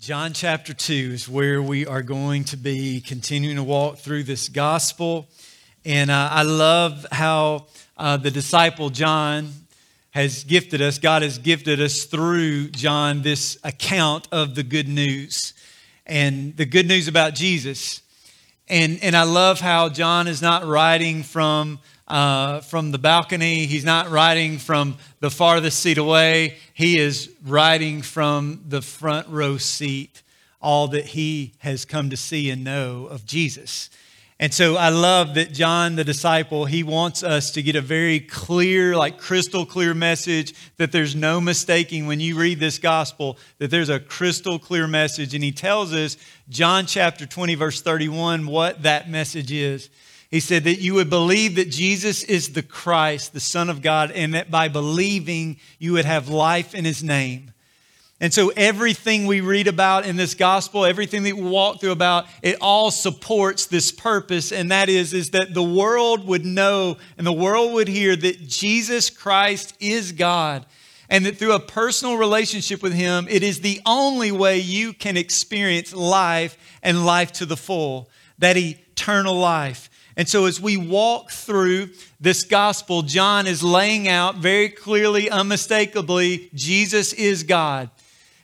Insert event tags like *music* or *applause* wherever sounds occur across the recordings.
John chapter 2 is where we are going to be continuing to walk through this gospel. And uh, I love how uh, the disciple John has gifted us, God has gifted us through John this account of the good news and the good news about Jesus. And, and I love how John is not writing from uh, from the balcony. He's not riding from the farthest seat away. He is riding from the front row seat all that he has come to see and know of Jesus. And so I love that John, the disciple, he wants us to get a very clear, like crystal clear message that there's no mistaking when you read this gospel, that there's a crystal clear message. And he tells us, John chapter 20, verse 31, what that message is. He said that you would believe that Jesus is the Christ, the Son of God, and that by believing you would have life in his name. And so everything we read about in this gospel, everything that we walk through about, it all supports this purpose, and that is, is that the world would know and the world would hear that Jesus Christ is God. And that through a personal relationship with Him, it is the only way you can experience life and life to the full, that eternal life. And so, as we walk through this gospel, John is laying out very clearly, unmistakably, Jesus is God.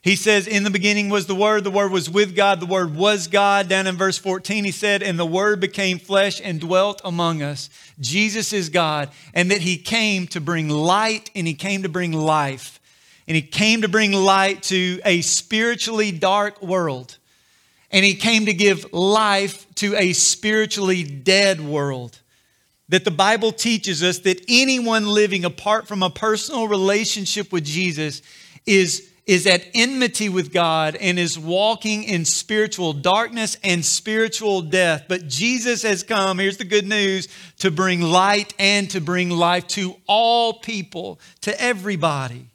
He says, In the beginning was the Word, the Word was with God, the Word was God. Down in verse 14, he said, And the Word became flesh and dwelt among us. Jesus is God, and that He came to bring light and He came to bring life. And He came to bring light to a spiritually dark world and he came to give life to a spiritually dead world. That the Bible teaches us that anyone living apart from a personal relationship with Jesus is, is at enmity with God and is walking in spiritual darkness and spiritual death. But Jesus has come, here's the good news, to bring light and to bring life to all people, to everybody.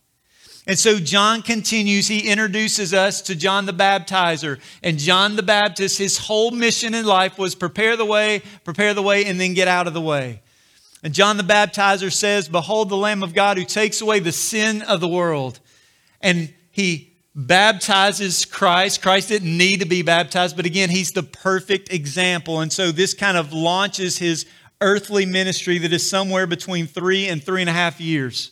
And so John continues, he introduces us to John the Baptizer. And John the Baptist, his whole mission in life was prepare the way, prepare the way, and then get out of the way. And John the Baptizer says, Behold the Lamb of God who takes away the sin of the world. And he baptizes Christ. Christ didn't need to be baptized, but again, he's the perfect example. And so this kind of launches his earthly ministry that is somewhere between three and three and a half years.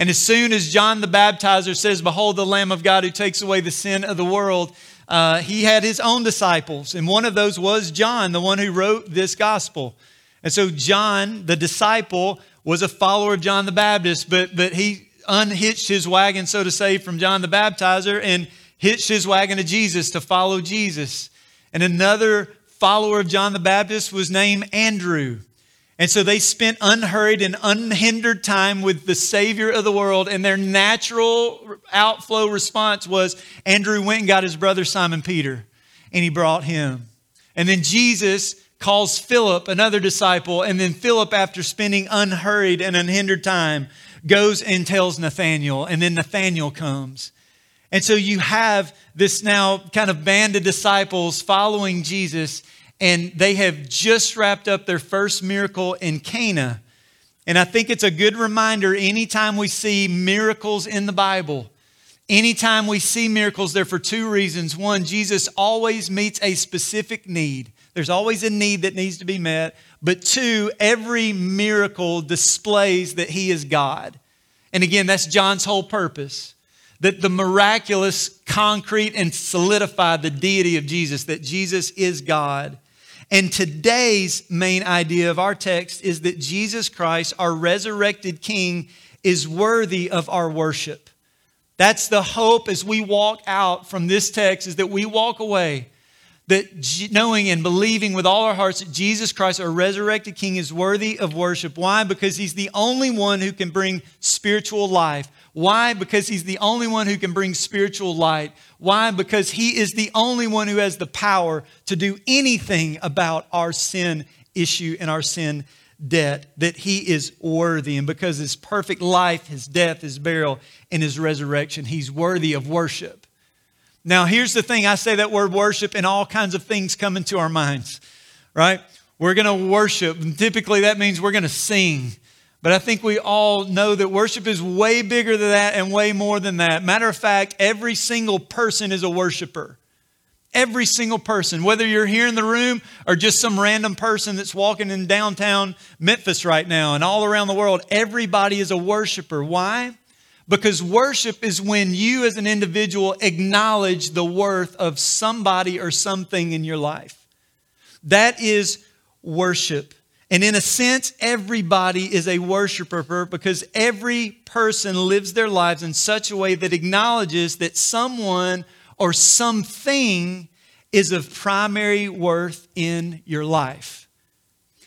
And as soon as John the Baptizer says, Behold the Lamb of God who takes away the sin of the world, uh, he had his own disciples. And one of those was John, the one who wrote this gospel. And so John, the disciple, was a follower of John the Baptist, but, but he unhitched his wagon, so to say, from John the Baptizer and hitched his wagon to Jesus to follow Jesus. And another follower of John the Baptist was named Andrew. And so they spent unhurried and unhindered time with the Savior of the world. And their natural outflow response was Andrew went and got his brother Simon Peter, and he brought him. And then Jesus calls Philip, another disciple. And then Philip, after spending unhurried and unhindered time, goes and tells Nathanael. And then Nathanael comes. And so you have this now kind of band of disciples following Jesus and they have just wrapped up their first miracle in Cana. And I think it's a good reminder anytime we see miracles in the Bible, anytime we see miracles, they're for two reasons. One, Jesus always meets a specific need, there's always a need that needs to be met. But two, every miracle displays that he is God. And again, that's John's whole purpose that the miraculous concrete and solidify the deity of Jesus, that Jesus is God. And today's main idea of our text is that Jesus Christ, our resurrected King, is worthy of our worship. That's the hope as we walk out from this text is that we walk away that knowing and believing with all our hearts that Jesus Christ, our resurrected King, is worthy of worship. Why? Because he's the only one who can bring spiritual life. Why? Because he's the only one who can bring spiritual light. Why? Because he is the only one who has the power to do anything about our sin issue and our sin debt, that he is worthy. And because his perfect life, his death, his burial, and his resurrection, he's worthy of worship. Now, here's the thing I say that word worship, and all kinds of things come into our minds, right? We're going to worship. And typically, that means we're going to sing. But I think we all know that worship is way bigger than that and way more than that. Matter of fact, every single person is a worshiper. Every single person, whether you're here in the room or just some random person that's walking in downtown Memphis right now and all around the world, everybody is a worshiper. Why? Because worship is when you as an individual acknowledge the worth of somebody or something in your life. That is worship. And in a sense, everybody is a worshiper because every person lives their lives in such a way that acknowledges that someone or something is of primary worth in your life.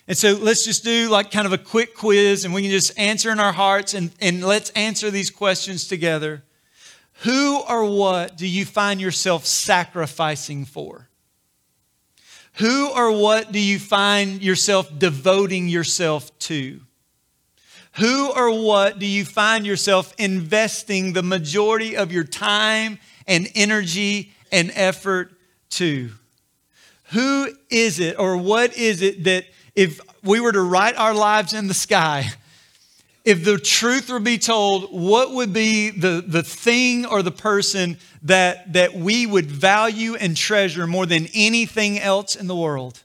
And so let's just do like kind of a quick quiz and we can just answer in our hearts and, and let's answer these questions together. Who or what do you find yourself sacrificing for? Who or what do you find yourself devoting yourself to? Who or what do you find yourself investing the majority of your time and energy and effort to? Who is it or what is it that if we were to write our lives in the sky, if the truth were be told, what would be the, the thing or the person that, that we would value and treasure more than anything else in the world?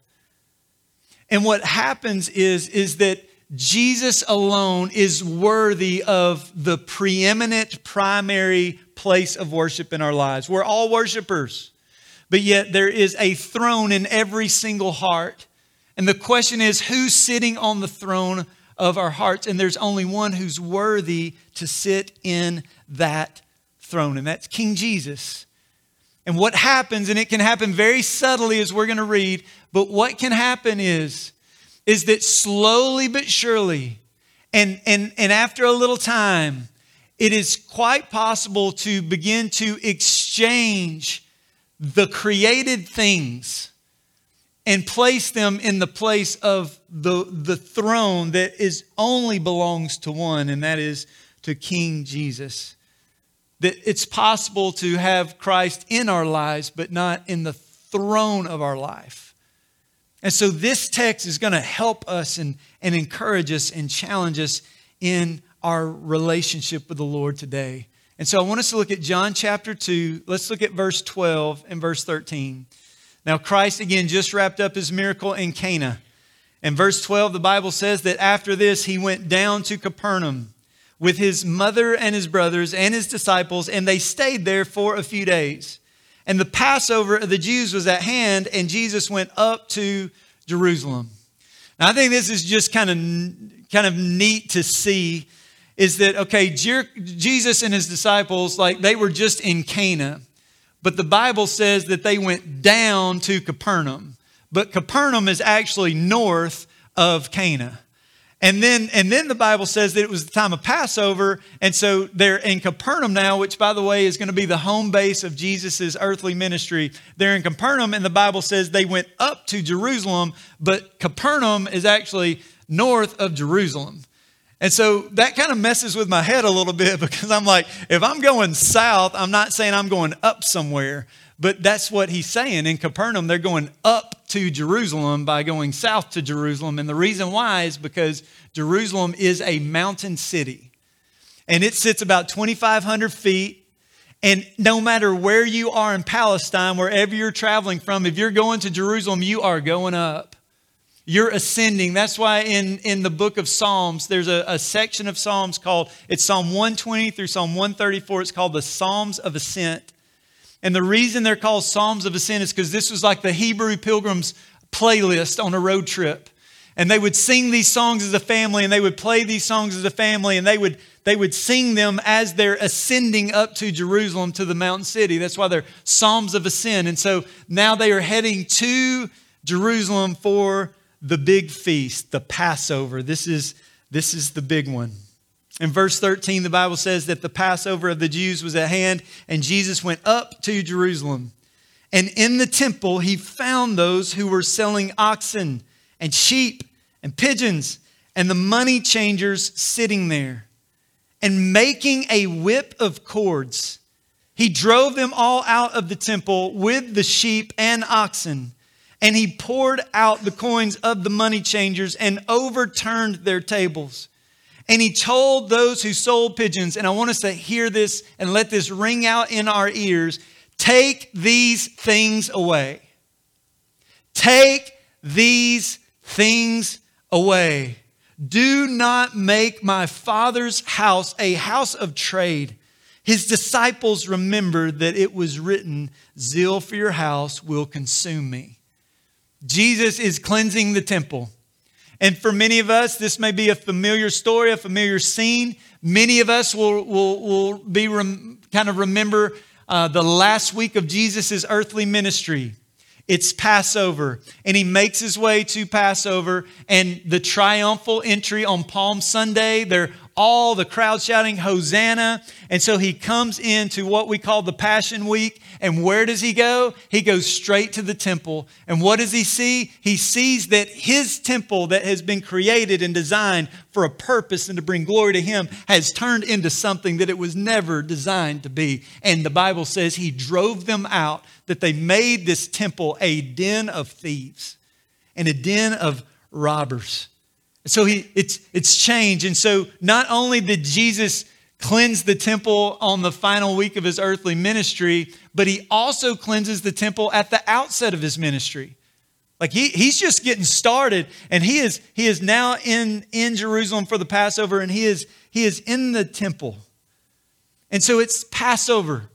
And what happens is, is that Jesus alone is worthy of the preeminent primary place of worship in our lives. We're all worshipers, but yet there is a throne in every single heart. And the question is who's sitting on the throne of our hearts? And there's only one who's worthy to sit in that throne, and that's King Jesus. And what happens, and it can happen very subtly as we're going to read, but what can happen is, is that slowly but surely, and, and, and after a little time, it is quite possible to begin to exchange the created things and place them in the place of the, the throne that is only belongs to one, and that is to King Jesus. That it's possible to have Christ in our lives, but not in the throne of our life. And so this text is going to help us and, and encourage us and challenge us in our relationship with the Lord today. And so I want us to look at John chapter 2. Let's look at verse 12 and verse 13. Now, Christ again just wrapped up his miracle in Cana. In verse 12, the Bible says that after this, he went down to Capernaum with his mother and his brothers and his disciples, and they stayed there for a few days. And the Passover of the Jews was at hand, and Jesus went up to Jerusalem. Now, I think this is just kind of, kind of neat to see is that, okay, Jesus and his disciples, like they were just in Cana, but the Bible says that they went down to Capernaum. But Capernaum is actually north of Cana. And then, and then the Bible says that it was the time of Passover. And so they're in Capernaum now, which, by the way, is going to be the home base of Jesus' earthly ministry. They're in Capernaum, and the Bible says they went up to Jerusalem, but Capernaum is actually north of Jerusalem. And so that kind of messes with my head a little bit *laughs* because I'm like, if I'm going south, I'm not saying I'm going up somewhere. But that's what he's saying. In Capernaum, they're going up to Jerusalem by going south to Jerusalem. And the reason why is because Jerusalem is a mountain city. And it sits about 2,500 feet. And no matter where you are in Palestine, wherever you're traveling from, if you're going to Jerusalem, you are going up. You're ascending. That's why in, in the book of Psalms, there's a, a section of Psalms called, it's Psalm 120 through Psalm 134. It's called the Psalms of Ascent. And the reason they're called Psalms of Ascent is because this was like the Hebrew pilgrims playlist on a road trip. And they would sing these songs as a family and they would play these songs as a family and they would they would sing them as they're ascending up to Jerusalem to the mountain city. That's why they're Psalms of Ascent. And so now they are heading to Jerusalem for the big feast, the Passover. This is this is the big one. In verse 13, the Bible says that the Passover of the Jews was at hand, and Jesus went up to Jerusalem. And in the temple, he found those who were selling oxen and sheep and pigeons and the money changers sitting there. And making a whip of cords, he drove them all out of the temple with the sheep and oxen. And he poured out the coins of the money changers and overturned their tables. And he told those who sold pigeons, and I want us to hear this and let this ring out in our ears take these things away. Take these things away. Do not make my father's house a house of trade. His disciples remembered that it was written, Zeal for your house will consume me. Jesus is cleansing the temple. And for many of us, this may be a familiar story, a familiar scene. Many of us will, will, will be rem, kind of remember uh, the last week of Jesus' earthly ministry. It's Passover, and he makes his way to Passover, and the triumphal entry on Palm Sunday. They're all the crowd shouting Hosanna. And so he comes into what we call the Passion Week. And where does he go? He goes straight to the temple. And what does he see? He sees that his temple that has been created and designed for a purpose and to bring glory to him has turned into something that it was never designed to be. And the Bible says he drove them out, that they made this temple a den of thieves and a den of robbers. So he, it's, it's changed. And so not only did Jesus cleanse the temple on the final week of his earthly ministry, but he also cleanses the temple at the outset of his ministry. Like he, he's just getting started and he is, he is now in, in Jerusalem for the Passover and he is, he is in the temple. And so it's Passover.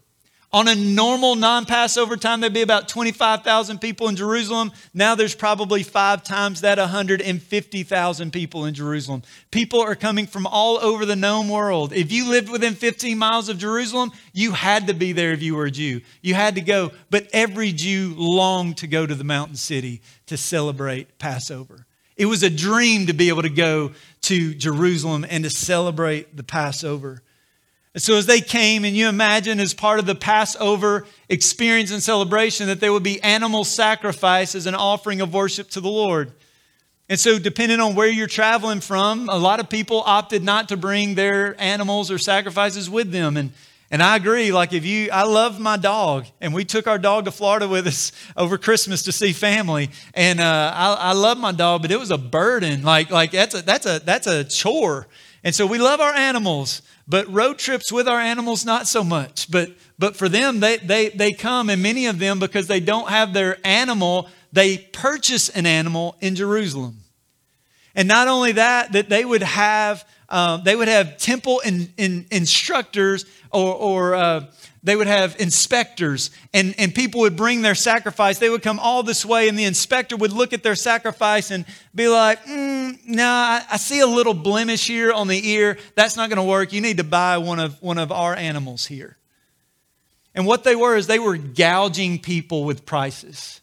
On a normal non Passover time, there'd be about 25,000 people in Jerusalem. Now there's probably five times that 150,000 people in Jerusalem. People are coming from all over the known world. If you lived within 15 miles of Jerusalem, you had to be there if you were a Jew. You had to go. But every Jew longed to go to the mountain city to celebrate Passover. It was a dream to be able to go to Jerusalem and to celebrate the Passover. And so, as they came, and you imagine as part of the Passover experience and celebration that there would be animal sacrifice as an offering of worship to the Lord. And so, depending on where you're traveling from, a lot of people opted not to bring their animals or sacrifices with them. And, and I agree, like if you, I love my dog, and we took our dog to Florida with us *laughs* over Christmas to see family. And uh, I, I love my dog, but it was a burden. Like, like that's, a, that's, a, that's a chore. And so, we love our animals. But road trips with our animals, not so much. But, but for them, they, they, they come, and many of them, because they don't have their animal, they purchase an animal in Jerusalem. And not only that, that they would have, um, they would have temple in, in instructors or, or uh, they would have inspectors and, and people would bring their sacrifice. They would come all this way, and the inspector would look at their sacrifice and be like, mm, No, I, I see a little blemish here on the ear. That's not going to work. You need to buy one of, one of our animals here. And what they were is they were gouging people with prices.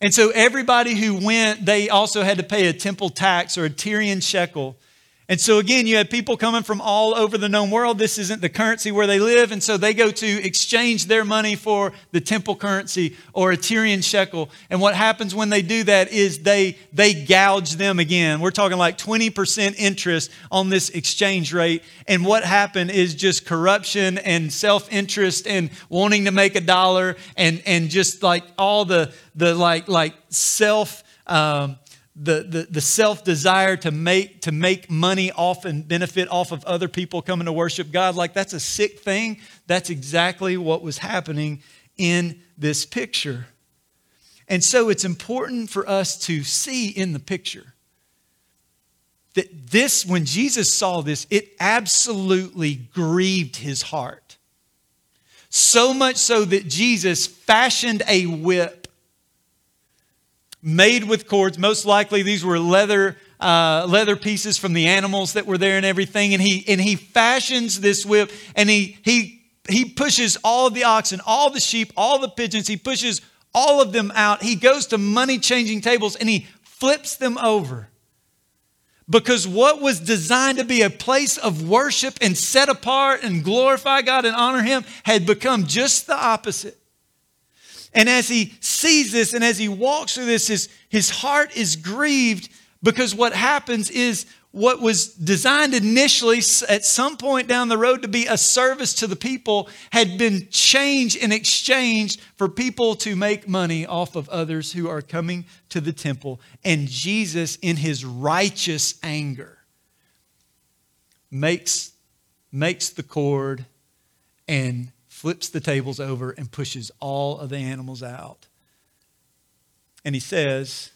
And so everybody who went, they also had to pay a temple tax or a Tyrian shekel. And so, again, you had people coming from all over the known world. This isn't the currency where they live. And so they go to exchange their money for the temple currency or a Tyrian shekel. And what happens when they do that is they, they gouge them again. We're talking like 20% interest on this exchange rate. And what happened is just corruption and self interest and wanting to make a dollar and, and just like all the, the like, like self. Um, the, the, the self desire to make, to make money off and benefit off of other people coming to worship God, like that's a sick thing. That's exactly what was happening in this picture. And so it's important for us to see in the picture that this, when Jesus saw this, it absolutely grieved his heart. So much so that Jesus fashioned a whip made with cords. Most likely, these were leather. Uh, leather pieces from the animals that were there and everything and he and he fashions this whip and he he he pushes all of the oxen all the sheep all the pigeons he pushes all of them out he goes to money changing tables and he flips them over because what was designed to be a place of worship and set apart and glorify God and honor Him had become just the opposite. And as he sees this and as he walks through this, his, his heart is grieved because what happens is what was designed initially at some point down the road to be a service to the people had been changed and exchanged for people to make money off of others who are coming to the temple. And Jesus, in his righteous anger, makes, makes the cord and flips the tables over and pushes all of the animals out. And he says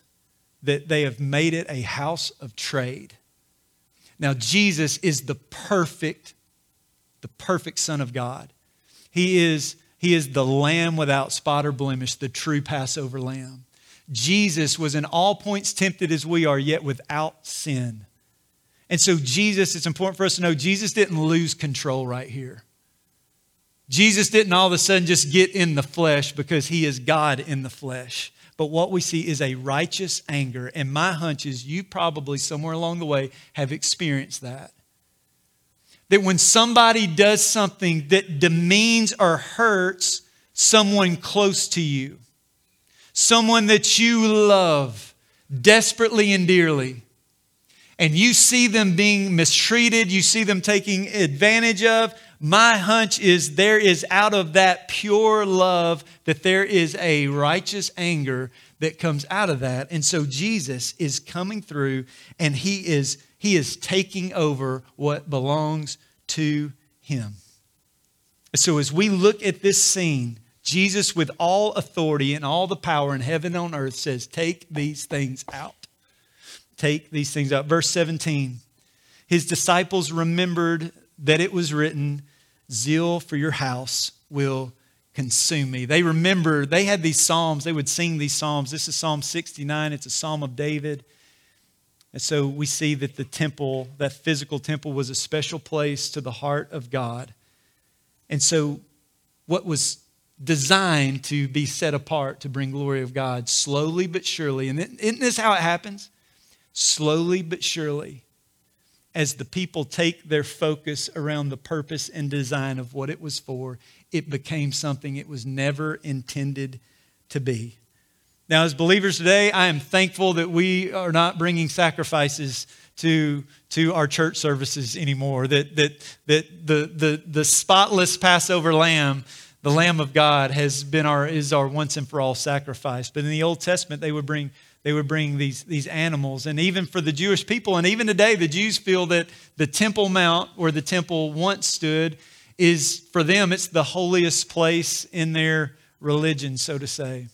that they have made it a house of trade. Now, Jesus is the perfect, the perfect Son of God. He is, he is the lamb without spot or blemish, the true Passover lamb. Jesus was in all points tempted as we are, yet without sin. And so, Jesus, it's important for us to know Jesus didn't lose control right here. Jesus didn't all of a sudden just get in the flesh because he is God in the flesh. But what we see is a righteous anger. And my hunch is you probably somewhere along the way have experienced that. That when somebody does something that demeans or hurts someone close to you, someone that you love desperately and dearly, and you see them being mistreated, you see them taking advantage of, my hunch is there is out of that pure love that there is a righteous anger that comes out of that. And so Jesus is coming through and he is he is taking over what belongs to him. So as we look at this scene, Jesus, with all authority and all the power in heaven and on earth, says, Take these things out. Take these things out. Verse 17 His disciples remembered that it was written, Zeal for your house will consume me. They remember, they had these psalms, they would sing these psalms. This is Psalm 69, it's a psalm of David. And so we see that the temple, that physical temple, was a special place to the heart of God. And so, what was designed to be set apart to bring glory of God slowly but surely. And isn't this how it happens? Slowly but surely, as the people take their focus around the purpose and design of what it was for, it became something it was never intended to be. Now, as believers today, I am thankful that we are not bringing sacrifices to, to our church services anymore, that, that, that the, the, the spotless Passover lamb the Lamb of God has been our, is our once and for all sacrifice. But in the Old Testament, they would bring, they would bring these, these animals. And even for the Jewish people, and even today, the Jews feel that the Temple Mount, where the temple once stood, is for them, it's the holiest place in their religion, so to say.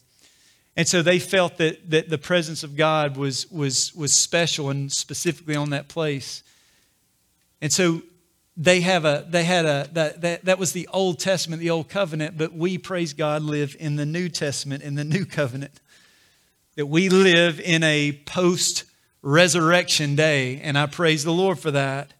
And so they felt that, that the presence of God was, was, was special and specifically on that place. And so they have a they had a that, that that was the old testament the old covenant but we praise god live in the new testament in the new covenant that we live in a post resurrection day and i praise the lord for that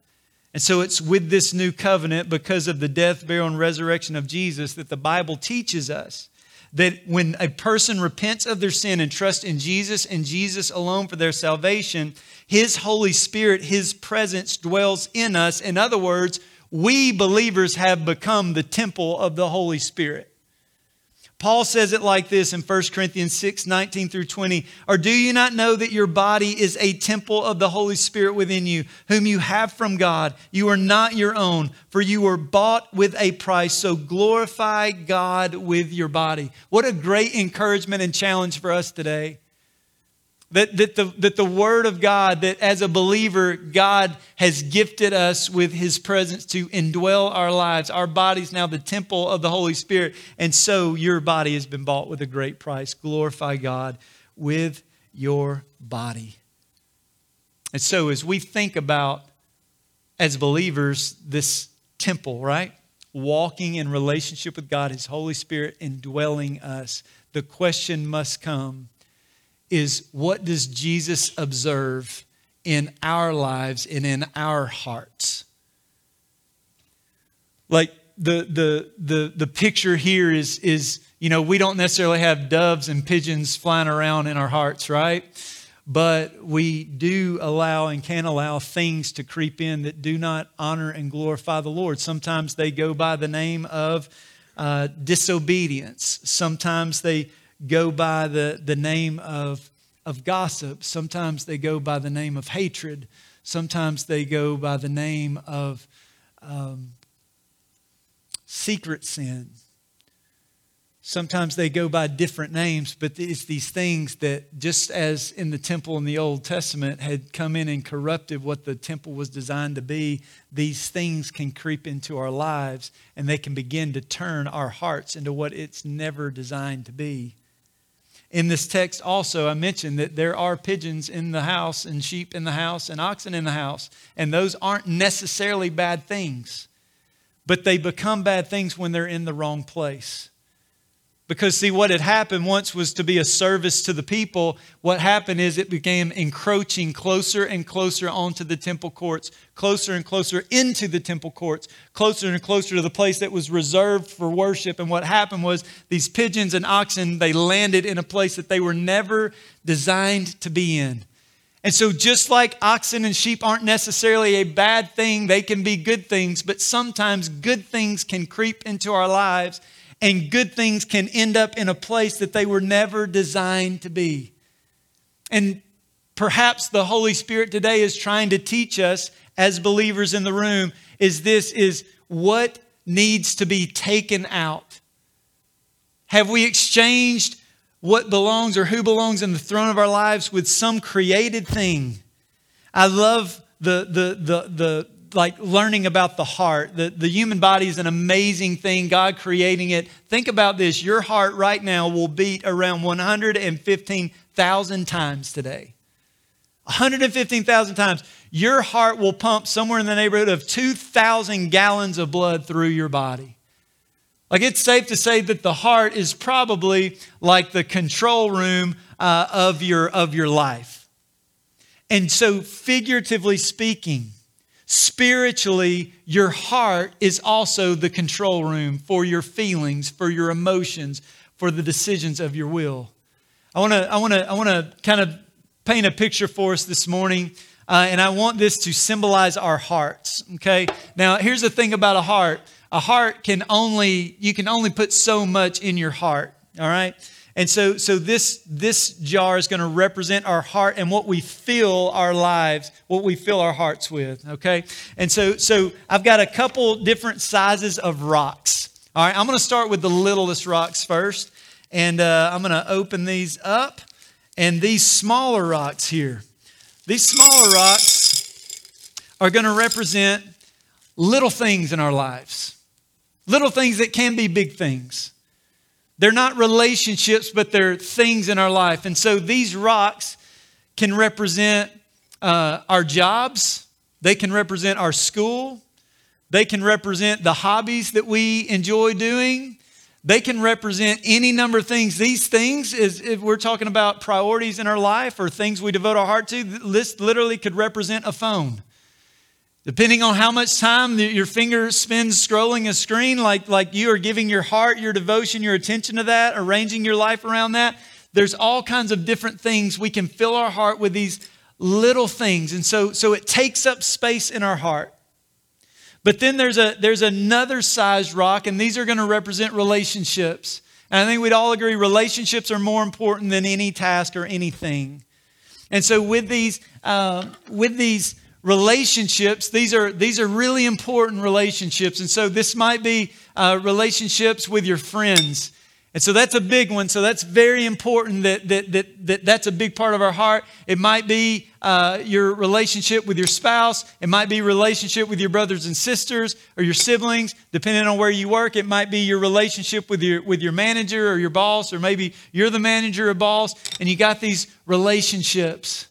and so it's with this new covenant because of the death burial and resurrection of jesus that the bible teaches us that when a person repents of their sin and trusts in Jesus and Jesus alone for their salvation, His Holy Spirit, His presence dwells in us. In other words, we believers have become the temple of the Holy Spirit. Paul says it like this in 1 Corinthians 6 19 through 20. Or do you not know that your body is a temple of the Holy Spirit within you, whom you have from God? You are not your own, for you were bought with a price. So glorify God with your body. What a great encouragement and challenge for us today. That, that, the, that the Word of God, that as a believer, God has gifted us with His presence to indwell our lives. Our body's now the temple of the Holy Spirit. And so your body has been bought with a great price. Glorify God with your body. And so as we think about, as believers, this temple, right? Walking in relationship with God, His Holy Spirit indwelling us, the question must come is what does Jesus observe in our lives and in our hearts? Like the the the the picture here is is you know we don't necessarily have doves and pigeons flying around in our hearts, right? But we do allow and can allow things to creep in that do not honor and glorify the Lord. Sometimes they go by the name of uh, disobedience. Sometimes they go by the, the name of, of gossip. Sometimes they go by the name of hatred. Sometimes they go by the name of um, secret sin. Sometimes they go by different names, but it's these things that, just as in the temple in the Old Testament, had come in and corrupted what the temple was designed to be, these things can creep into our lives and they can begin to turn our hearts into what it's never designed to be. In this text, also, I mentioned that there are pigeons in the house, and sheep in the house, and oxen in the house, and those aren't necessarily bad things, but they become bad things when they're in the wrong place. Because, see, what had happened once was to be a service to the people. What happened is it began encroaching closer and closer onto the temple courts, closer and closer into the temple courts, closer and closer to the place that was reserved for worship. And what happened was these pigeons and oxen, they landed in a place that they were never designed to be in. And so, just like oxen and sheep aren't necessarily a bad thing, they can be good things, but sometimes good things can creep into our lives and good things can end up in a place that they were never designed to be. And perhaps the Holy Spirit today is trying to teach us as believers in the room is this is what needs to be taken out. Have we exchanged what belongs or who belongs in the throne of our lives with some created thing? I love the, the, the, the, like learning about the heart. The, the human body is an amazing thing, God creating it. Think about this your heart right now will beat around 115,000 times today. 115,000 times. Your heart will pump somewhere in the neighborhood of 2,000 gallons of blood through your body. Like it's safe to say that the heart is probably like the control room uh, of, your, of your life. And so, figuratively speaking, Spiritually, your heart is also the control room for your feelings, for your emotions, for the decisions of your will. I want to I want to I want to kind of paint a picture for us this morning. Uh, and I want this to symbolize our hearts. Okay. Now, here's the thing about a heart. A heart can only you can only put so much in your heart. All right. And so, so this, this jar is going to represent our heart and what we fill our lives, what we fill our hearts with, okay? And so, so I've got a couple different sizes of rocks. All right, I'm going to start with the littlest rocks first. And uh, I'm going to open these up. And these smaller rocks here, these smaller rocks are going to represent little things in our lives, little things that can be big things. They're not relationships, but they're things in our life. And so these rocks can represent uh, our jobs, they can represent our school, they can represent the hobbies that we enjoy doing. They can represent any number of things. These things, is if we're talking about priorities in our life or things we devote our heart to, this literally could represent a phone. Depending on how much time your finger spends scrolling a screen, like, like you are giving your heart, your devotion, your attention to that, arranging your life around that, there's all kinds of different things. We can fill our heart with these little things. And so, so it takes up space in our heart. But then there's, a, there's another sized rock, and these are going to represent relationships. And I think we'd all agree relationships are more important than any task or anything. And so with these, uh, with these, relationships these are these are really important relationships. And so this might be uh, relationships with your friends. And so that's a big one. So that's very important that, that, that, that that's a big part of our heart. It might be uh, your relationship with your spouse. It might be relationship with your brothers and sisters or your siblings depending on where you work. It might be your relationship with your with your manager or your boss or maybe you're the manager or boss and you got these relationships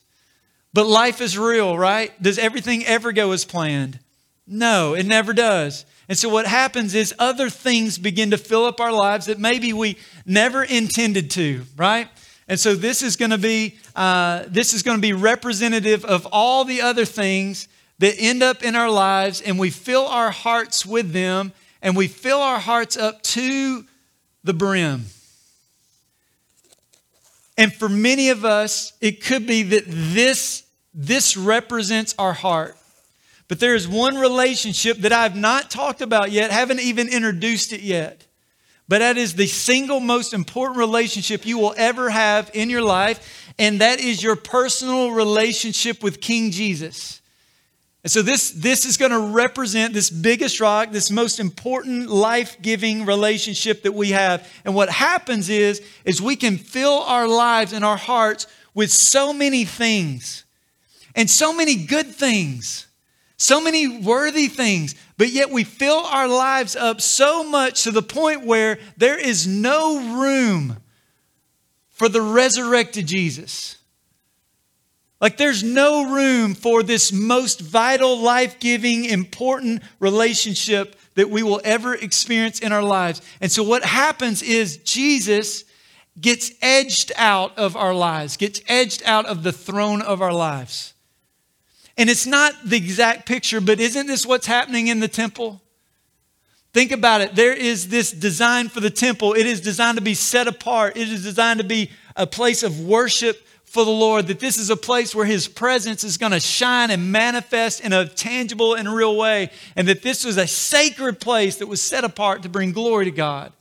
but life is real, right? Does everything ever go as planned? No, it never does. And so what happens is other things begin to fill up our lives that maybe we never intended to, right? And so this is going to be uh, this is going to be representative of all the other things that end up in our lives, and we fill our hearts with them, and we fill our hearts up to the brim. And for many of us, it could be that this, this represents our heart. But there is one relationship that I've not talked about yet, haven't even introduced it yet. But that is the single most important relationship you will ever have in your life, and that is your personal relationship with King Jesus. And so this, this is going to represent this biggest rock, this most important life-giving relationship that we have. And what happens is, is we can fill our lives and our hearts with so many things and so many good things, so many worthy things, but yet we fill our lives up so much to the point where there is no room for the resurrected Jesus. Like there's no room for this most vital, life giving, important relationship that we will ever experience in our lives. And so what happens is Jesus gets edged out of our lives, gets edged out of the throne of our lives. And it's not the exact picture, but isn't this what's happening in the temple? Think about it. There is this design for the temple. It is designed to be set apart. It is designed to be a place of worship for the Lord, that this is a place where His presence is going to shine and manifest in a tangible and real way, and that this was a sacred place that was set apart to bring glory to God.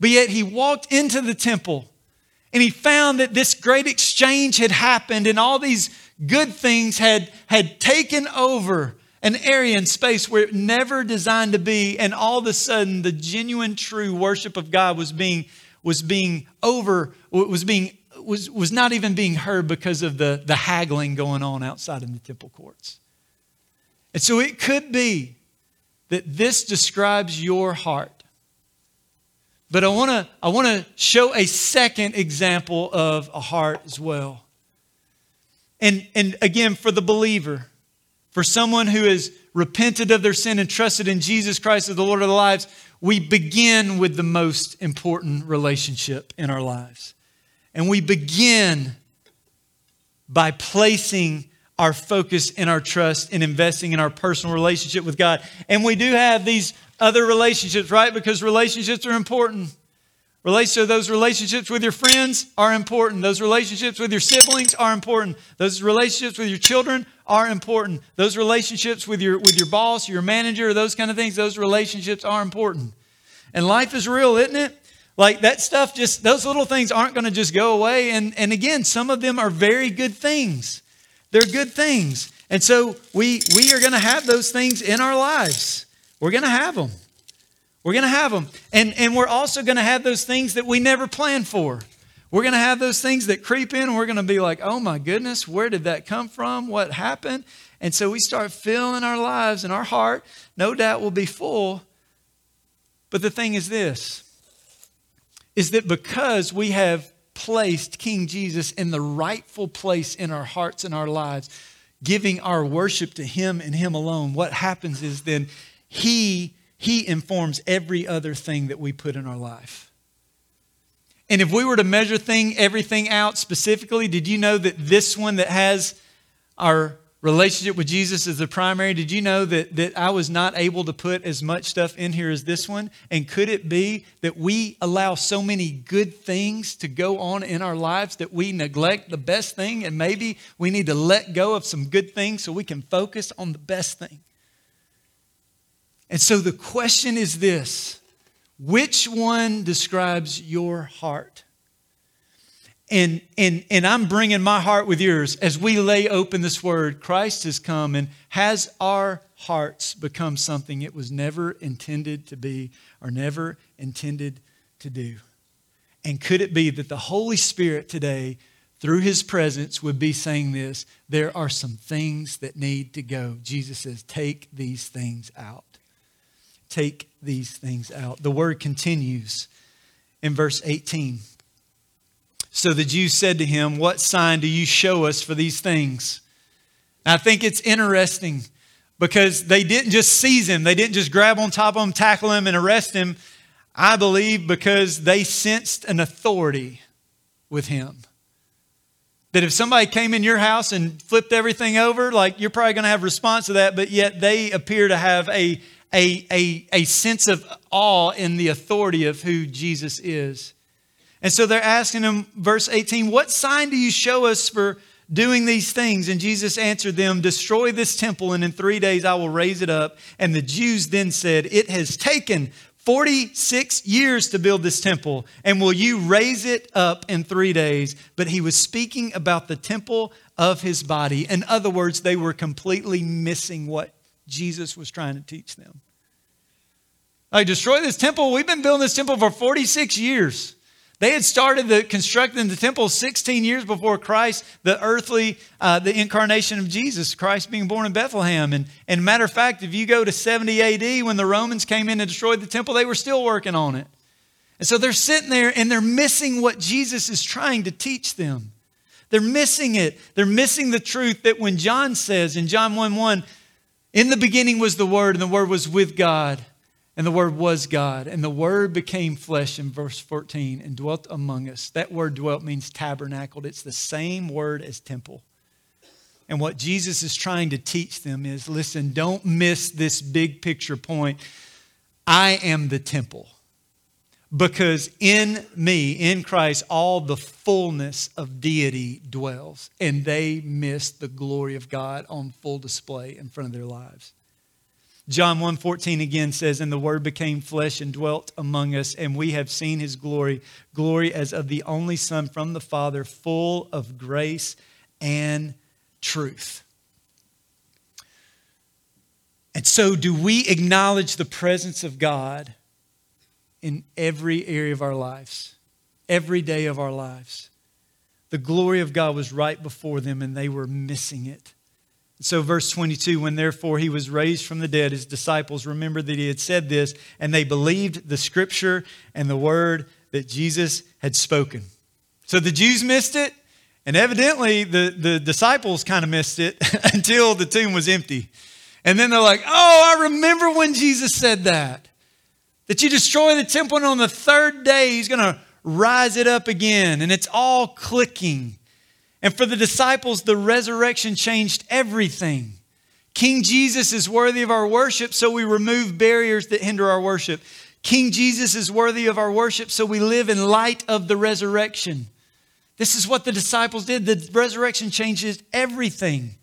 But yet He walked into the temple and He found that this great exchange had happened and all these good things had, had taken over an area and space where it never designed to be, and all of a sudden the genuine, true worship of God was being was being over was being was, was not even being heard because of the, the haggling going on outside in the temple courts. And so it could be that this describes your heart. But I want to I want to show a second example of a heart as well. And and again for the believer, for someone who has repented of their sin and trusted in Jesus Christ as the Lord of their lives, we begin with the most important relationship in our lives. And we begin by placing our focus and our trust in investing in our personal relationship with God. And we do have these other relationships, right? Because relationships are important. Those relationships with your friends are important. Those relationships with your siblings are important. Those relationships with your children are important. Those relationships with your with your boss, your manager, those kind of things, those relationships are important. And life is real, isn't it? Like that stuff, just those little things aren't going to just go away. And, and again, some of them are very good things. They're good things. And so we, we are going to have those things in our lives. We're going to have them. We're going to have them. And, and we're also going to have those things that we never planned for. We're going to have those things that creep in and we're going to be like, oh my goodness, where did that come from? What happened? And so we start filling our lives and our heart, no doubt, will be full. But the thing is this is that because we have placed King Jesus in the rightful place in our hearts and our lives, giving our worship to Him and Him alone, what happens is then He, he informs every other thing that we put in our life. And if we were to measure thing, everything out specifically, did you know that this one that has our relationship with Jesus is the primary. Did you know that, that I was not able to put as much stuff in here as this one? And could it be that we allow so many good things to go on in our lives that we neglect the best thing? And maybe we need to let go of some good things so we can focus on the best thing. And so the question is this which one describes your heart? And, and, and I'm bringing my heart with yours as we lay open this word. Christ has come and has our hearts become something it was never intended to be or never intended to do. And could it be that the Holy Spirit today, through his presence, would be saying this there are some things that need to go? Jesus says, take these things out. Take these things out. The word continues in verse 18. So the Jews said to him, What sign do you show us for these things? I think it's interesting because they didn't just seize him, they didn't just grab on top of him, tackle him, and arrest him. I believe because they sensed an authority with him. That if somebody came in your house and flipped everything over, like you're probably going to have response to that, but yet they appear to have a, a, a, a sense of awe in the authority of who Jesus is. And so they're asking him, verse 18, What sign do you show us for doing these things? And Jesus answered them, Destroy this temple, and in three days I will raise it up. And the Jews then said, It has taken 46 years to build this temple, and will you raise it up in three days? But he was speaking about the temple of his body. In other words, they were completely missing what Jesus was trying to teach them. Like, destroy this temple. We've been building this temple for 46 years. They had started the constructing the temple 16 years before Christ, the earthly, uh, the incarnation of Jesus, Christ being born in Bethlehem. And, and matter of fact, if you go to 70 AD, when the Romans came in and destroyed the temple, they were still working on it. And so they're sitting there and they're missing what Jesus is trying to teach them. They're missing it. They're missing the truth that when John says in John 1 1, in the beginning was the Word, and the Word was with God and the Word was God. And the Word became flesh in verse 14 and dwelt among us. That word dwelt means tabernacled, it's the same word as temple. And what Jesus is trying to teach them is listen, don't miss this big picture point. I am the temple. Because in me, in Christ, all the fullness of deity dwells. And they miss the glory of God on full display in front of their lives. John 1:14 again says and the word became flesh and dwelt among us and we have seen his glory glory as of the only son from the father full of grace and truth. And so do we acknowledge the presence of God in every area of our lives, every day of our lives. The glory of God was right before them and they were missing it. So, verse 22 when therefore he was raised from the dead, his disciples remembered that he had said this, and they believed the scripture and the word that Jesus had spoken. So the Jews missed it, and evidently the, the disciples kind of missed it *laughs* until the tomb was empty. And then they're like, oh, I remember when Jesus said that. That you destroy the temple, and on the third day, he's going to rise it up again. And it's all clicking. And for the disciples, the resurrection changed everything. King Jesus is worthy of our worship, so we remove barriers that hinder our worship. King Jesus is worthy of our worship, so we live in light of the resurrection. This is what the disciples did. The resurrection changes everything.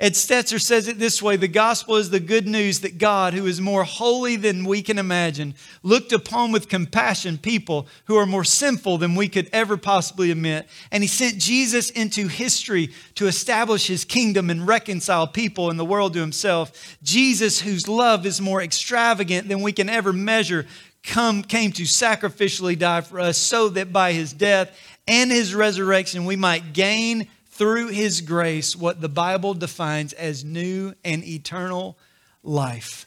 Ed Stetzer says it this way The gospel is the good news that God, who is more holy than we can imagine, looked upon with compassion people who are more sinful than we could ever possibly admit. And he sent Jesus into history to establish his kingdom and reconcile people in the world to himself. Jesus, whose love is more extravagant than we can ever measure, come, came to sacrificially die for us so that by his death and his resurrection we might gain through his grace what the Bible defines as new and eternal life.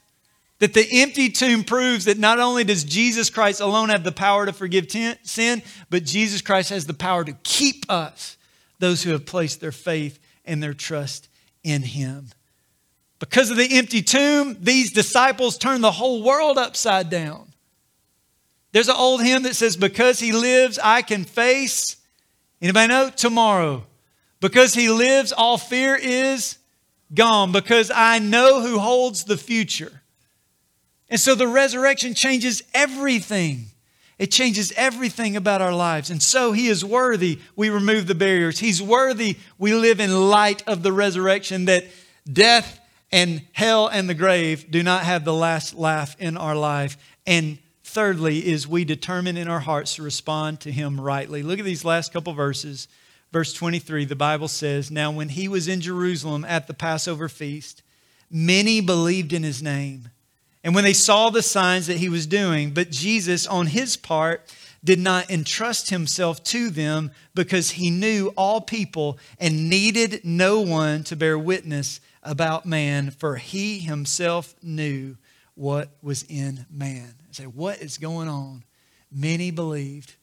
That the empty tomb proves that not only does Jesus Christ alone have the power to forgive sin, but Jesus Christ has the power to keep us, those who have placed their faith and their trust in him. Because of the empty tomb, these disciples turned the whole world upside down. There's an old hymn that says, Because he lives, I can face. Anybody know? Tomorrow. Because he lives, all fear is gone because I know who holds the future. And so the resurrection changes everything. It changes everything about our lives. And so he is worthy. We remove the barriers. He's worthy. We live in light of the resurrection that death and hell and the grave do not have the last laugh in our life. And thirdly, is we determine in our hearts to respond to him rightly. Look at these last couple verses. Verse 23, the Bible says, Now when he was in Jerusalem at the Passover feast, many believed in his name. And when they saw the signs that he was doing, but Jesus, on his part, did not entrust himself to them because he knew all people and needed no one to bear witness about man, for he himself knew what was in man. I say, what is going on? Many believed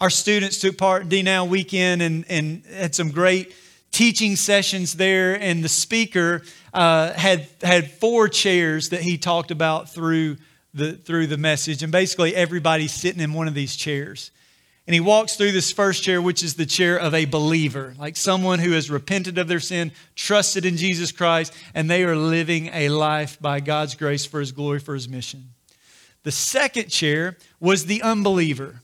our students took part in D-Now weekend and, and had some great teaching sessions there. And the speaker uh, had, had four chairs that he talked about through the, through the message. And basically, everybody's sitting in one of these chairs. And he walks through this first chair, which is the chair of a believer, like someone who has repented of their sin, trusted in Jesus Christ, and they are living a life by God's grace for his glory, for his mission. The second chair was the unbeliever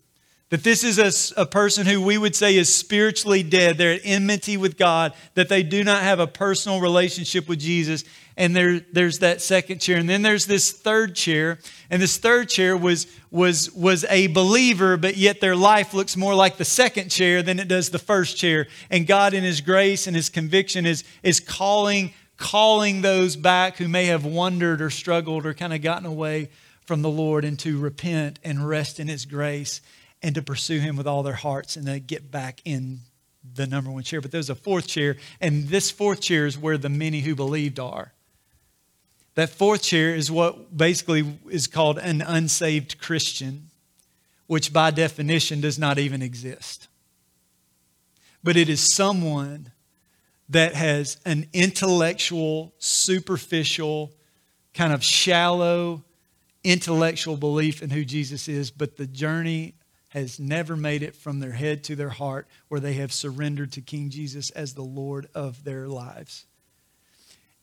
That this is a, a, person who we would say is spiritually dead. They're at enmity with God, that they do not have a personal relationship with Jesus. And there, there's that second chair. And then there's this third chair. And this third chair was, was, was a believer, but yet their life looks more like the second chair than it does the first chair. And God, in His grace and His conviction, is, is calling, calling those back who may have wondered or struggled or kind of gotten away from the Lord and to repent and rest in His grace and to pursue him with all their hearts and to get back in the number one chair. But there's a fourth chair, and this fourth chair is where the many who believed are. That fourth chair is what basically is called an unsaved Christian, which by definition does not even exist. But it is someone that has an intellectual, superficial, kind of shallow intellectual belief in who Jesus is, but the journey has never made it from their head to their heart where they have surrendered to King Jesus as the Lord of their lives.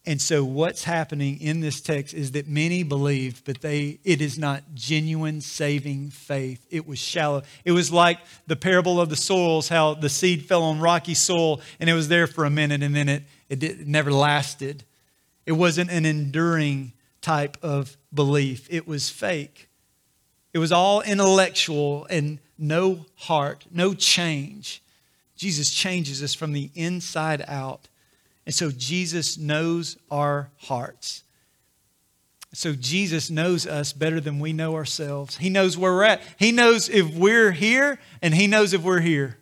And so what's happening in this text is that many believed, but they it is not genuine saving faith. It was shallow. It was like the parable of the soils, how the seed fell on rocky soil and it was there for a minute and then it, it, did, it never lasted. It wasn't an enduring type of belief. It was fake. It was all intellectual and no heart, no change. Jesus changes us from the inside out. And so Jesus knows our hearts. So Jesus knows us better than we know ourselves. He knows where we're at. He knows if we're here, and He knows if we're here.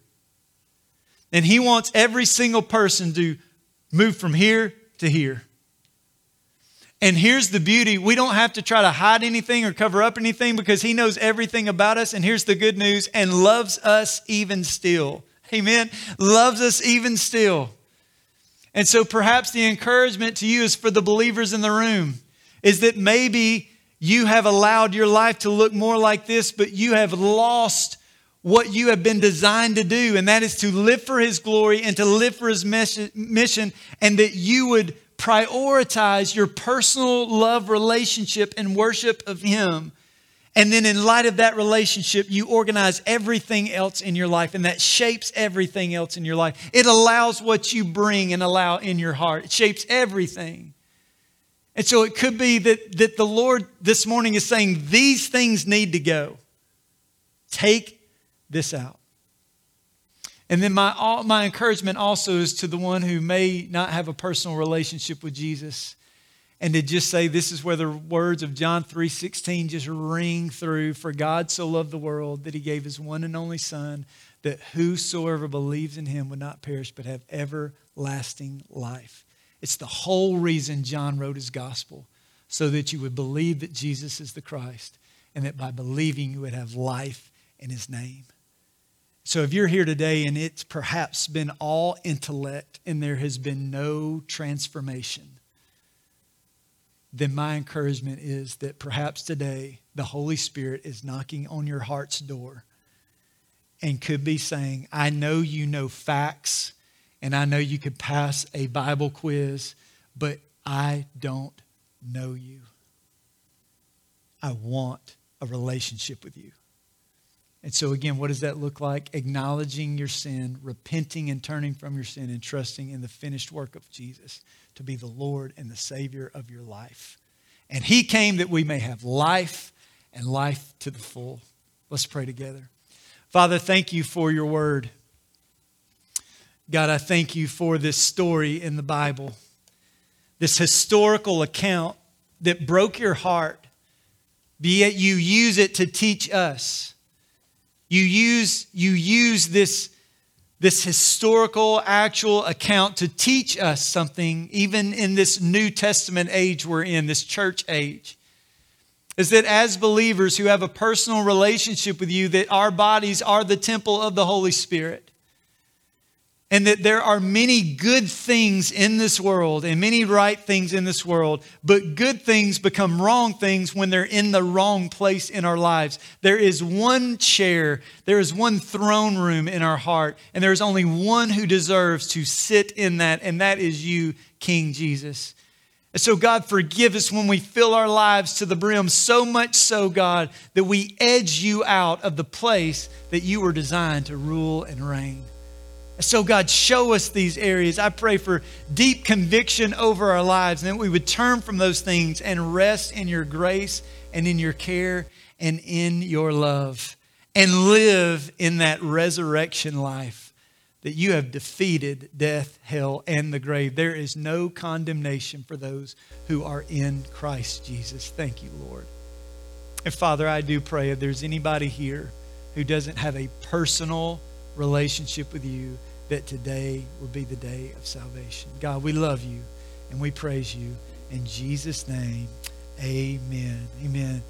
And He wants every single person to move from here to here. And here's the beauty we don't have to try to hide anything or cover up anything because He knows everything about us. And here's the good news and loves us even still. Amen. Loves us even still. And so perhaps the encouragement to you is for the believers in the room is that maybe you have allowed your life to look more like this, but you have lost what you have been designed to do, and that is to live for His glory and to live for His mission, and that you would prioritize your personal love relationship and worship of Him. And then, in light of that relationship, you organize everything else in your life, and that shapes everything else in your life. It allows what you bring and allow in your heart, it shapes everything. And so, it could be that, that the Lord this morning is saying, These things need to go. Take this out. And then my, my encouragement also is to the one who may not have a personal relationship with Jesus and to just say this is where the words of John 3:16 just ring through for God so loved the world that he gave his one and only son that whosoever believes in him would not perish but have everlasting life. It's the whole reason John wrote his gospel so that you would believe that Jesus is the Christ and that by believing you would have life in his name. So if you're here today and it's perhaps been all intellect and there has been no transformation, then my encouragement is that perhaps today the Holy Spirit is knocking on your heart's door and could be saying, I know you know facts and I know you could pass a Bible quiz, but I don't know you. I want a relationship with you. And so, again, what does that look like? Acknowledging your sin, repenting and turning from your sin, and trusting in the finished work of Jesus to be the Lord and the Savior of your life. And He came that we may have life and life to the full. Let's pray together. Father, thank you for your word. God, I thank you for this story in the Bible, this historical account that broke your heart, be yet you use it to teach us you use, you use this, this historical, actual account to teach us something, even in this New Testament age we're in, this church age. Is that as believers who have a personal relationship with you, that our bodies are the temple of the Holy Spirit and that there are many good things in this world and many right things in this world, but good things become wrong things when they're in the wrong place in our lives. There is one chair, there is one throne room in our heart, and there is only one who deserves to sit in that, and that is you, King Jesus. And so, God, forgive us when we fill our lives to the brim, so much so, God, that we edge you out of the place that you were designed to rule and reign. So, God, show us these areas. I pray for deep conviction over our lives and that we would turn from those things and rest in your grace and in your care and in your love and live in that resurrection life that you have defeated death, hell, and the grave. There is no condemnation for those who are in Christ Jesus. Thank you, Lord. And Father, I do pray if there's anybody here who doesn't have a personal relationship with you, that today will be the day of salvation. God, we love you and we praise you. In Jesus' name, amen. Amen.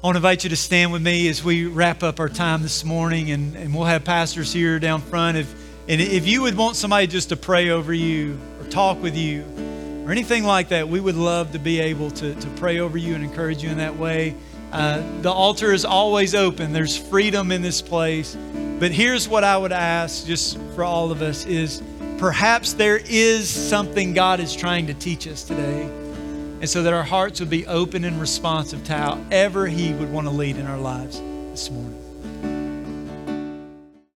I want to invite you to stand with me as we wrap up our time this morning, and, and we'll have pastors here down front. If, and if you would want somebody just to pray over you or talk with you or anything like that, we would love to be able to, to pray over you and encourage you in that way. Uh, the altar is always open, there's freedom in this place. But here's what I would ask, just for all of us, is perhaps there is something God is trying to teach us today and so that our hearts would be open and responsive to however He would want to lead in our lives this morning.